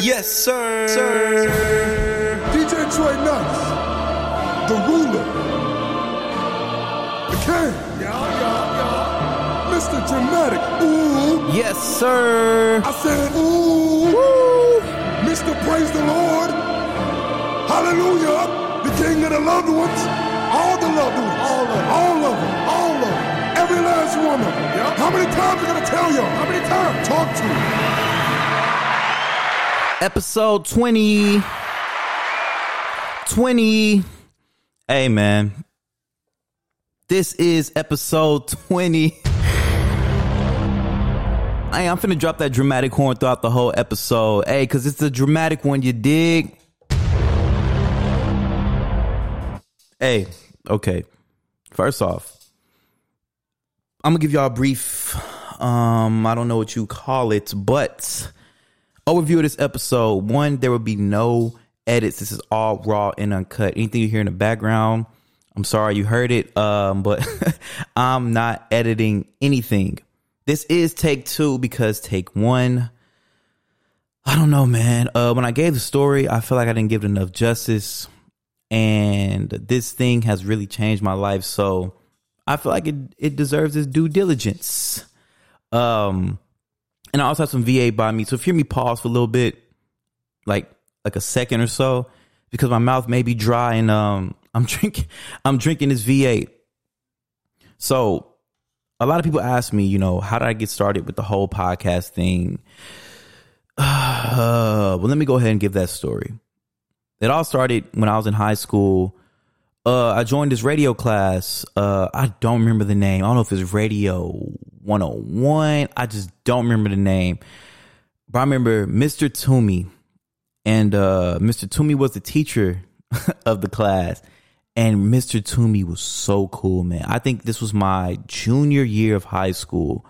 sir. Yes, sir. Sir. DJ Trey Nights, the ruler, the king. Yeah, yeah, yeah. Mr. Dramatic. Ooh. Yes, sir. I said, ooh. Woo. Mr. Praise the Lord. Hallelujah. The king of the loved ones. All the loved ones. All of them. All of them. All of them. Every last one of them. Yep. How many times I gotta tell y'all? How many times? Talk to me. Episode 20. 20. Hey, man. This is episode 20. Hey, I'm finna drop that dramatic horn throughout the whole episode. Hey, cause it's the dramatic one, you dig? Hey, okay. First off, I'm gonna give y'all a brief um, I don't know what you call it, but overview of this episode. One, there will be no edits. This is all raw and uncut. Anything you hear in the background, I'm sorry you heard it, um, but I'm not editing anything. This is take two because take one, I don't know, man. Uh, when I gave the story, I feel like I didn't give it enough justice, and this thing has really changed my life. So I feel like it it deserves its due diligence. Um, and I also have some V8 by me. So if you hear me pause for a little bit, like like a second or so, because my mouth may be dry and um I'm drinking I'm drinking this V8. So a lot of people ask me, you know, how did I get started with the whole podcast thing? Uh, well, let me go ahead and give that story. It all started when I was in high school. Uh, I joined this radio class. Uh, I don't remember the name. I don't know if it's Radio 101. I just don't remember the name. But I remember Mr. Toomey. And uh, Mr. Toomey was the teacher of the class. And Mr. Toomey was so cool, man. I think this was my junior year of high school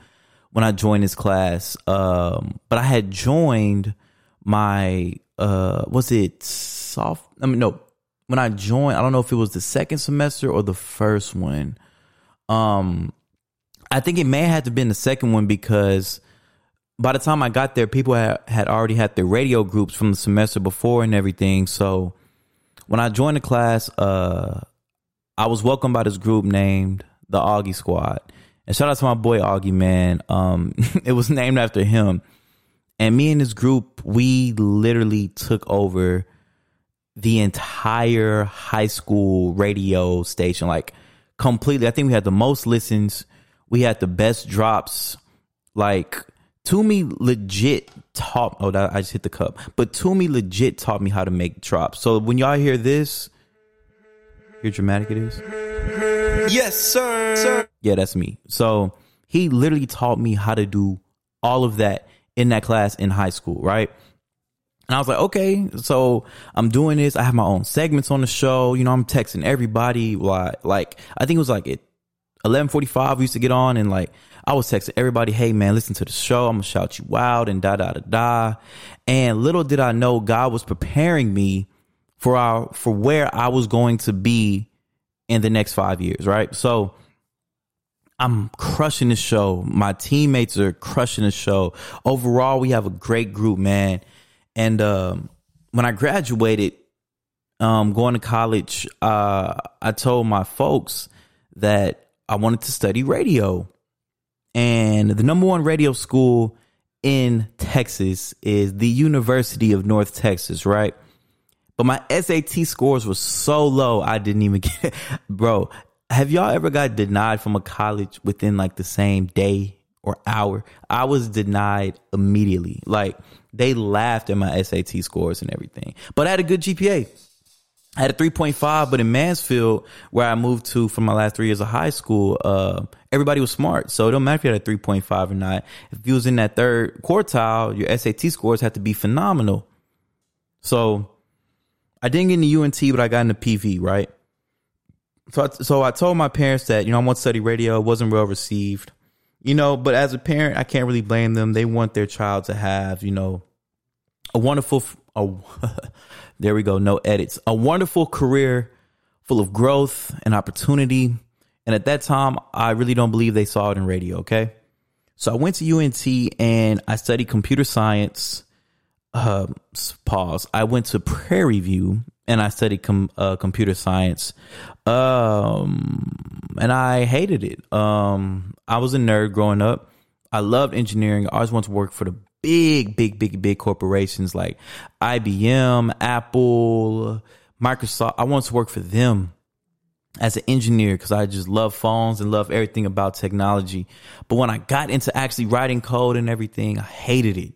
when I joined this class. Um, but I had joined my uh was it soft I mean no when I joined, I don't know if it was the second semester or the first one. Um, I think it may have to been the second one because by the time I got there, people had, had already had their radio groups from the semester before and everything. So when I joined the class, uh, I was welcomed by this group named the Augie Squad. And shout out to my boy Augie, man. Um, it was named after him. And me and this group, we literally took over the entire high school radio station, like completely. I think we had the most listens. We had the best drops. Like Toomey legit taught. Oh, that, I just hit the cup. But Toomey legit taught me how to make drops. So when y'all hear this, hear dramatic it is. Yes, sir. Sir. Yeah, that's me. So he literally taught me how to do all of that in that class in high school, right? And I was like, okay, so I'm doing this. I have my own segments on the show. You know, I'm texting everybody. Like, I think it was like at 11:45 we used to get on, and like I was texting everybody, hey man, listen to the show. I'm gonna shout you out and da da da da. And little did I know, God was preparing me for our for where I was going to be in the next five years. Right, so. I'm crushing the show. My teammates are crushing the show. Overall, we have a great group, man. And um, when I graduated, um, going to college, uh, I told my folks that I wanted to study radio. And the number one radio school in Texas is the University of North Texas, right? But my SAT scores were so low, I didn't even get, bro. Have y'all ever got denied from a college within like the same day or hour? I was denied immediately. Like, they laughed at my SAT scores and everything. But I had a good GPA. I had a 3.5, but in Mansfield, where I moved to for my last three years of high school, uh, everybody was smart. So it don't matter if you had a 3.5 or not. If you was in that third quartile, your SAT scores had to be phenomenal. So I didn't get into UNT, but I got into PV, right? So I, so I told my parents that, you know, I want to study radio. It wasn't well received you know, but as a parent, I can't really blame them. They want their child to have, you know, a wonderful, a, there we go, no edits, a wonderful career full of growth and opportunity. And at that time, I really don't believe they saw it in radio. Okay. So I went to UNT and I studied computer science. uh, pause. I went to Prairie View and I studied com- uh, computer science. Um, and I hated it. Um, I was a nerd growing up. I loved engineering. I always wanted to work for the big, big, big, big corporations like IBM, Apple, Microsoft. I wanted to work for them as an engineer because I just love phones and love everything about technology. But when I got into actually writing code and everything, I hated it.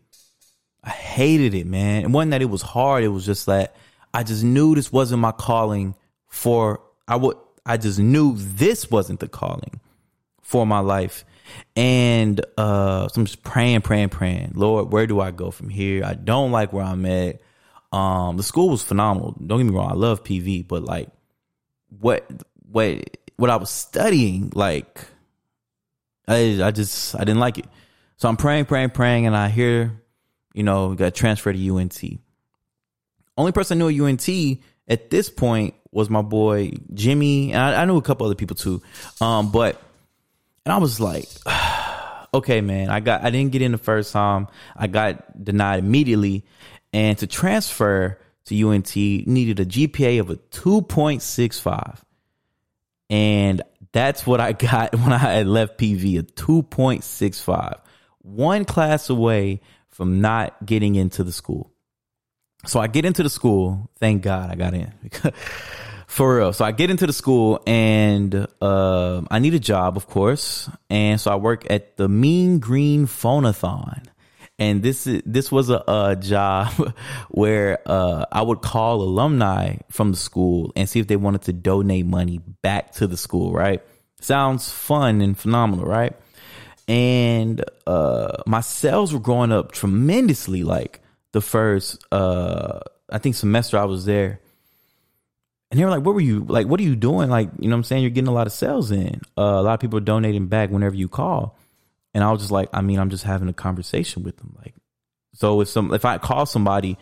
I hated it, man. It wasn't that it was hard. It was just that I just knew this wasn't my calling for I would I just knew this wasn't the calling for my life. And uh so I'm just praying, praying, praying. Lord, where do I go from here? I don't like where I'm at. Um the school was phenomenal. Don't get me wrong, I love PV, but like what what what I was studying, like I I just I didn't like it. So I'm praying, praying, praying, and I hear, you know, got transferred to UNT. Only person I knew at UNT at this point was my boy Jimmy, and I, I knew a couple other people too. Um, but and I was like, okay, man, I got I didn't get in the first time. I got denied immediately, and to transfer to UNT needed a GPA of a two point six five, and that's what I got when I had left PV a two point six five, one class away from not getting into the school. So I get into the school. Thank God I got in. For real. So I get into the school and uh, I need a job, of course. And so I work at the Mean Green Phonathon. And this is this was a, a job where uh, I would call alumni from the school and see if they wanted to donate money back to the school. Right? Sounds fun and phenomenal, right? And uh, my sales were growing up tremendously. Like the first uh I think semester I was there. And they were like, what were you like, what are you doing? Like, you know what I'm saying? You're getting a lot of sales in. Uh, a lot of people are donating back whenever you call. And I was just like, I mean, I'm just having a conversation with them. Like, so if some if I call somebody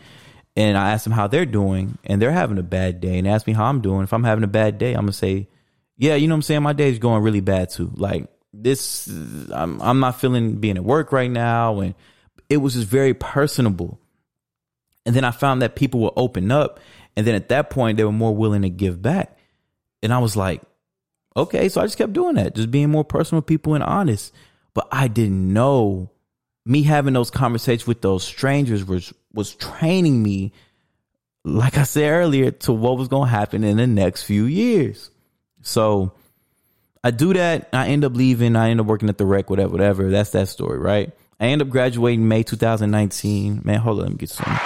and I ask them how they're doing and they're having a bad day and ask me how I'm doing, if I'm having a bad day, I'm gonna say, Yeah, you know what I'm saying? My day's going really bad too. Like this I'm I'm not feeling being at work right now and it was just very personable. And then I found that people would open up. And then at that point, they were more willing to give back. And I was like, okay. So I just kept doing that, just being more personal with people and honest. But I didn't know me having those conversations with those strangers was was training me, like I said earlier, to what was going to happen in the next few years. So I do that. I end up leaving. I end up working at the rec, whatever, whatever. That's that story, right? I end up graduating May 2019. Man, hold on, let me get some.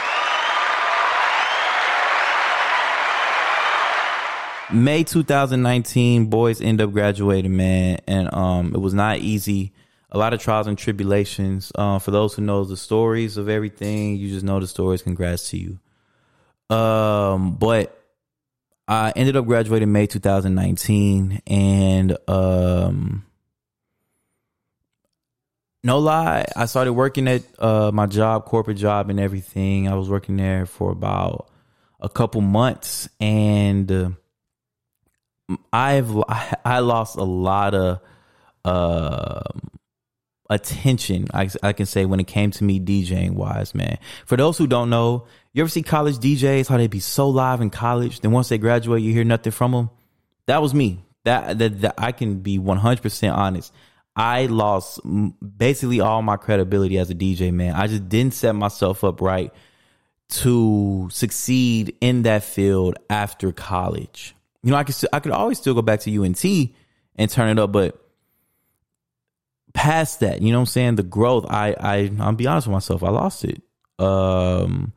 May 2019, boys end up graduating, man, and um, it was not easy. A lot of trials and tribulations. Uh, for those who know the stories of everything, you just know the stories. Congrats to you. Um, but I ended up graduating May 2019, and um, no lie, I started working at uh, my job, corporate job, and everything. I was working there for about a couple months, and. I've I lost a lot of uh, attention. I, I can say when it came to me DJing wise, man. For those who don't know, you ever see college DJs how they be so live in college, then once they graduate, you hear nothing from them. That was me. That that, that I can be one hundred percent honest. I lost basically all my credibility as a DJ, man. I just didn't set myself up right to succeed in that field after college you know, I could I could always still go back to UNT and turn it up, but past that, you know what I'm saying? The growth, I I I'll be honest with myself, I lost it. Um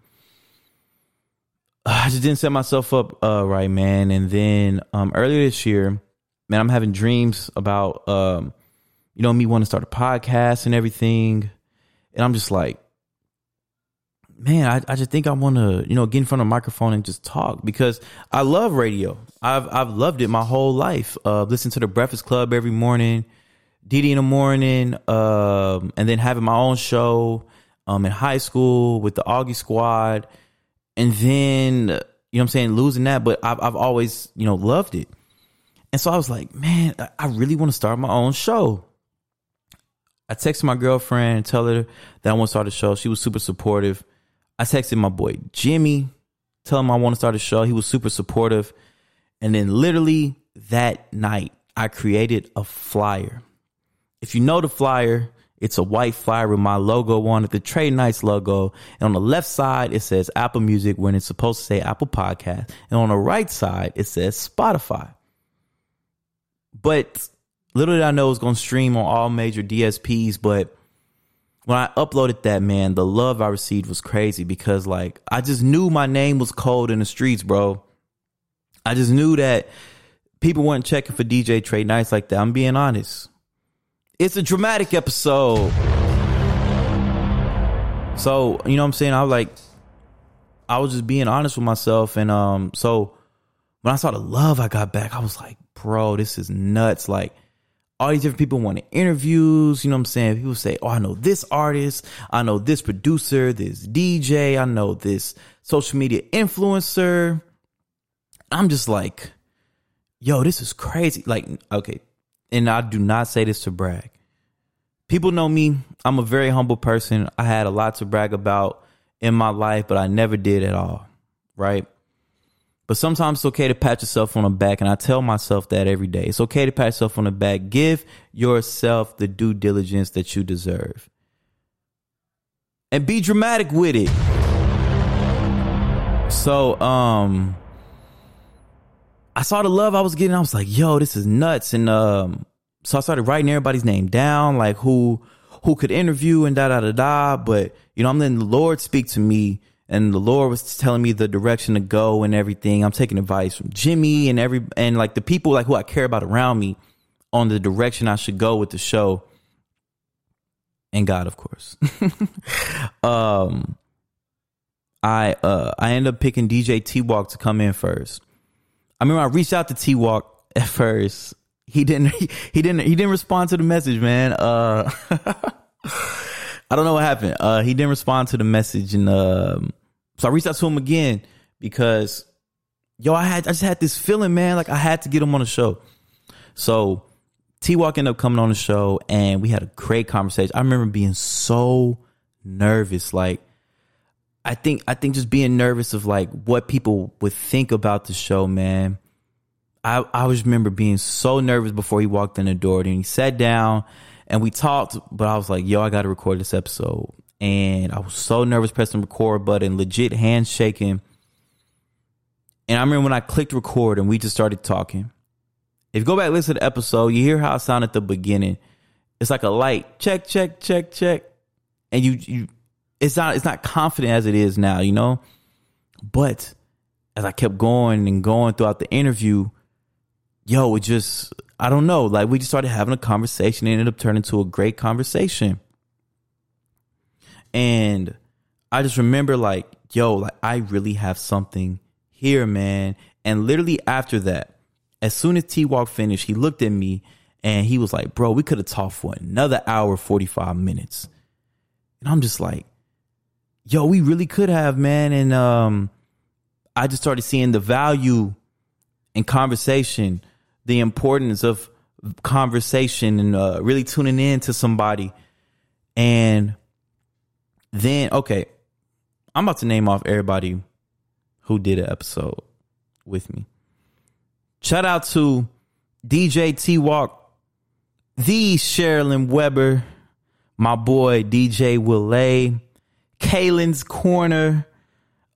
I just didn't set myself up uh right, man. And then um earlier this year, man, I'm having dreams about um you know me wanting to start a podcast and everything. And I'm just like, man, I, I just think I want to, you know, get in front of a microphone and just talk because I love radio. I've I've loved it my whole life. Uh, listen to the Breakfast Club every morning, DeDe in the morning, um, and then having my own show um, in high school with the Augie Squad, and then you know what I'm saying, losing that, but I've I've always you know loved it, and so I was like, man, I really want to start my own show. I texted my girlfriend, tell her that I want to start a show. She was super supportive. I texted my boy Jimmy, tell him I want to start a show. He was super supportive. And then literally that night, I created a flyer. If you know the flyer, it's a white flyer with my logo on it, the Trey Nights logo. And on the left side, it says Apple Music when it's supposed to say Apple Podcast. And on the right side, it says Spotify. But little did I know it was going to stream on all major DSPs. But when I uploaded that, man, the love I received was crazy because, like, I just knew my name was cold in the streets, bro. I just knew that people weren't checking for DJ Trey Nights like that. I'm being honest. It's a dramatic episode. So, you know what I'm saying? I was like, I was just being honest with myself. And um, so when I saw the love I got back, I was like, bro, this is nuts. Like, all these different people want interviews. You know what I'm saying? People say, Oh, I know this artist. I know this producer, this DJ. I know this social media influencer. I'm just like, yo, this is crazy. Like, okay. And I do not say this to brag. People know me. I'm a very humble person. I had a lot to brag about in my life, but I never did at all. Right. But sometimes it's okay to pat yourself on the back. And I tell myself that every day. It's okay to pat yourself on the back. Give yourself the due diligence that you deserve. And be dramatic with it. So, um, I saw the love I was getting. I was like, yo, this is nuts. And, um, so I started writing everybody's name down, like who, who could interview and da da da da. But, you know, I'm letting the Lord speak to me and the Lord was telling me the direction to go and everything. I'm taking advice from Jimmy and every and like the people like who I care about around me on the direction I should go with the show. And God, of course. um I uh I ended up picking DJ T Walk to come in first. I remember I reached out to T Walk at first. He didn't he, he didn't he didn't respond to the message, man. Uh I don't know what happened. Uh, he didn't respond to the message, and um, so I reached out to him again because, yo, I had I just had this feeling, man, like I had to get him on the show. So T Walk ended up coming on the show, and we had a great conversation. I remember being so nervous, like I think I think just being nervous of like what people would think about the show, man. I I always remember being so nervous before he walked in the door. And he sat down and we talked, but I was like, yo, I got to record this episode. And I was so nervous pressing record button, legit hands shaking. And I remember when I clicked record and we just started talking. If you go back listen to the episode, you hear how I sound at the beginning. It's like a light check, check, check, check. And you you it's not it's not confident as it is now, you know? But as I kept going and going throughout the interview, yo, it just I don't know. Like we just started having a conversation and ended up turning into a great conversation. And I just remember like, yo, like I really have something here, man. And literally after that, as soon as T Walk finished, he looked at me and he was like, bro, we could have talked for another hour, 45 minutes. And I'm just like, yo, we really could have, man. And um, I just started seeing the value in conversation the importance of conversation and uh, really tuning in to somebody. And then, okay, I'm about to name off everybody who did an episode with me. Shout out to DJ T Walk, the Sherilyn Weber, my boy DJ Willay, Kalen's Corner,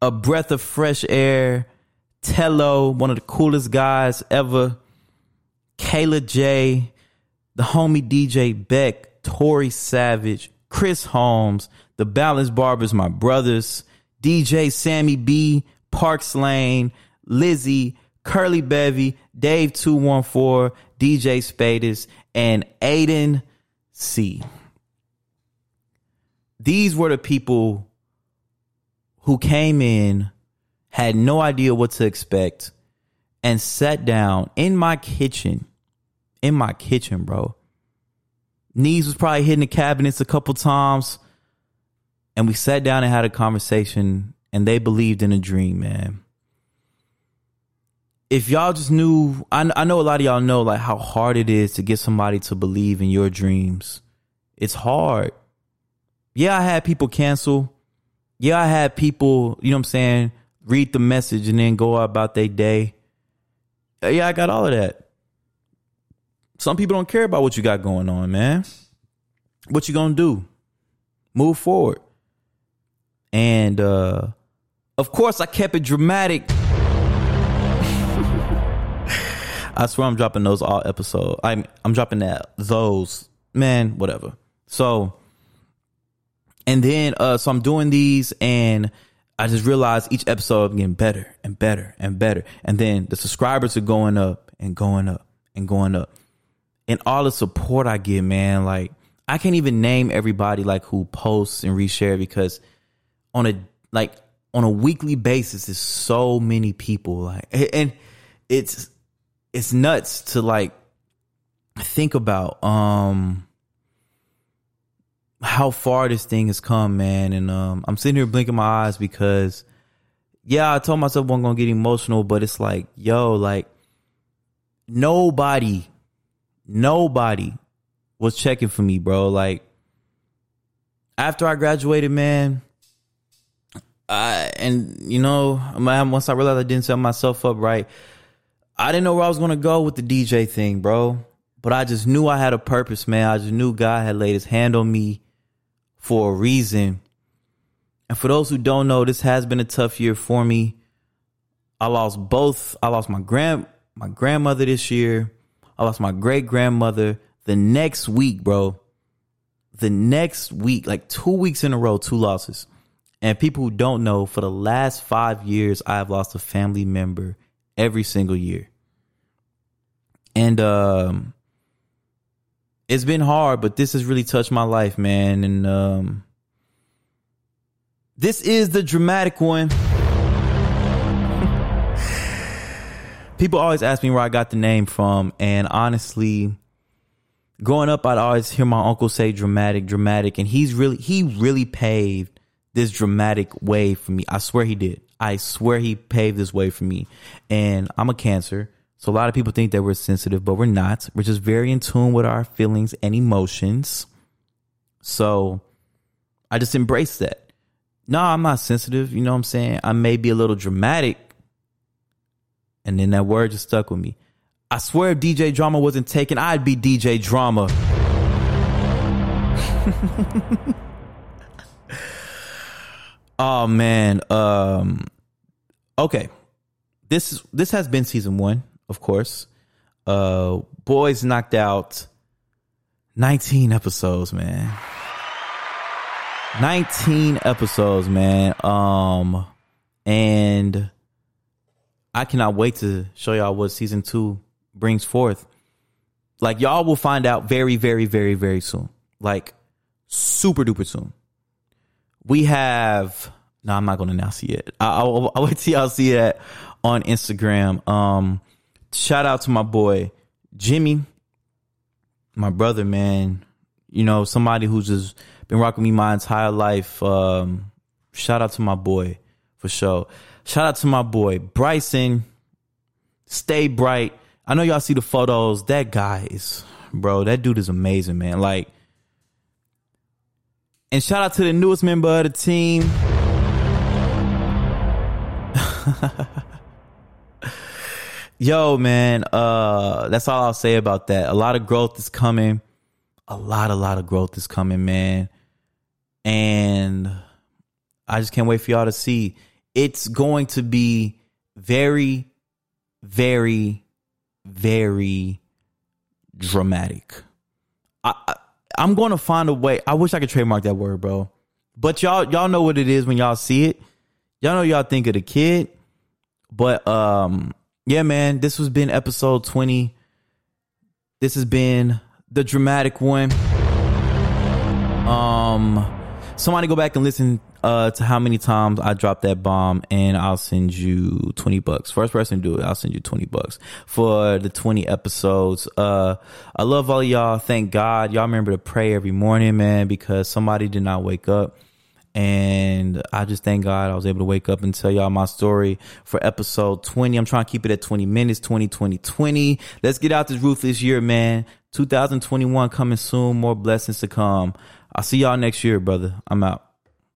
A Breath of Fresh Air, Tello, one of the coolest guys ever. Kayla J, the homie DJ Beck, Tori Savage, Chris Holmes, the Balance Barbers, my brothers, DJ Sammy B, Parks Lane, Lizzie, Curly Bevy, Dave 214, DJ Spadis, and Aiden C. These were the people who came in, had no idea what to expect, and sat down in my kitchen in my kitchen, bro. Knees was probably hitting the cabinets a couple times. And we sat down and had a conversation, and they believed in a dream, man. If y'all just knew, I, I know a lot of y'all know like how hard it is to get somebody to believe in your dreams. It's hard. Yeah, I had people cancel. yeah, I had people, you know what I'm saying, read the message and then go about their day. Yeah, I got all of that. Some people don't care about what you got going on, man. What you gonna do? Move forward. And uh of course I kept it dramatic. I swear I'm dropping those all episode. I'm I'm dropping that those. Man, whatever. So and then uh so I'm doing these and I just realized each episode I'm getting better and better and better. And then the subscribers are going up and going up and going up. And all the support I get, man, like I can't even name everybody like who posts and reshare because on a like on a weekly basis there's so many people like and it's it's nuts to like think about um how far this thing has come, man. And um I'm sitting here blinking my eyes because yeah, I told myself I wasn't gonna get emotional, but it's like, yo, like nobody, nobody was checking for me, bro. Like after I graduated, man, And you know, once I realized I didn't set myself up right, I didn't know where I was gonna go with the DJ thing, bro. But I just knew I had a purpose, man. I just knew God had laid his hand on me for a reason. And for those who don't know, this has been a tough year for me. I lost both. I lost my grand my grandmother this year. I lost my great grandmother the next week, bro. The next week, like two weeks in a row, two losses. And people who don't know, for the last five years, I have lost a family member every single year. And um it's been hard, but this has really touched my life, man. And um this is the dramatic one. People always ask me where I got the name from, and honestly, growing up, I'd always hear my uncle say dramatic, dramatic, and he's really he really paved this dramatic way for me. I swear he did. I swear he paved this way for me. And I'm a cancer. So a lot of people think that we're sensitive, but we're not. We're just very in tune with our feelings and emotions. So I just embrace that. No, I'm not sensitive. You know what I'm saying? I may be a little dramatic. And then that word just stuck with me. I swear if DJ Drama wasn't taken, I'd be DJ Drama. oh man. Um okay. This is this has been season 1 of course. Uh, boys knocked out 19 episodes, man. 19 episodes, man. Um, and I cannot wait to show y'all what season two brings forth. Like y'all will find out very, very, very, very soon. Like super duper soon. We have. No, I'm not going to see it. I, will I'll wait till y'all see that on Instagram. Um, shout out to my boy Jimmy, my brother, man. You know, somebody who's just been rocking me my entire life. Um, shout out to my boy for sure. Shout out to my boy Bryson. Stay bright. I know y'all see the photos. That guy is, bro, that dude is amazing, man. Like, and shout out to the newest member of the team. Yo, man, uh, that's all I'll say about that. A lot of growth is coming. A lot, a lot of growth is coming, man. And I just can't wait for y'all to see. It's going to be very, very, very dramatic. I, I I'm going to find a way. I wish I could trademark that word, bro. But y'all, y'all know what it is when y'all see it. Y'all know y'all think of the kid, but um, yeah, man, this has been episode 20. This has been the dramatic one. Um, somebody go back and listen uh to how many times I dropped that bomb and I'll send you 20 bucks. First person to do it, I'll send you 20 bucks for the 20 episodes. Uh I love all y'all. Thank God. Y'all remember to pray every morning, man, because somebody did not wake up. And I just thank God I was able to wake up and tell y'all my story for episode 20. I'm trying to keep it at 20 minutes, 20, 20, 20. Let's get out this ruthless year, man. 2021 coming soon. More blessings to come. I'll see y'all next year, brother. I'm out.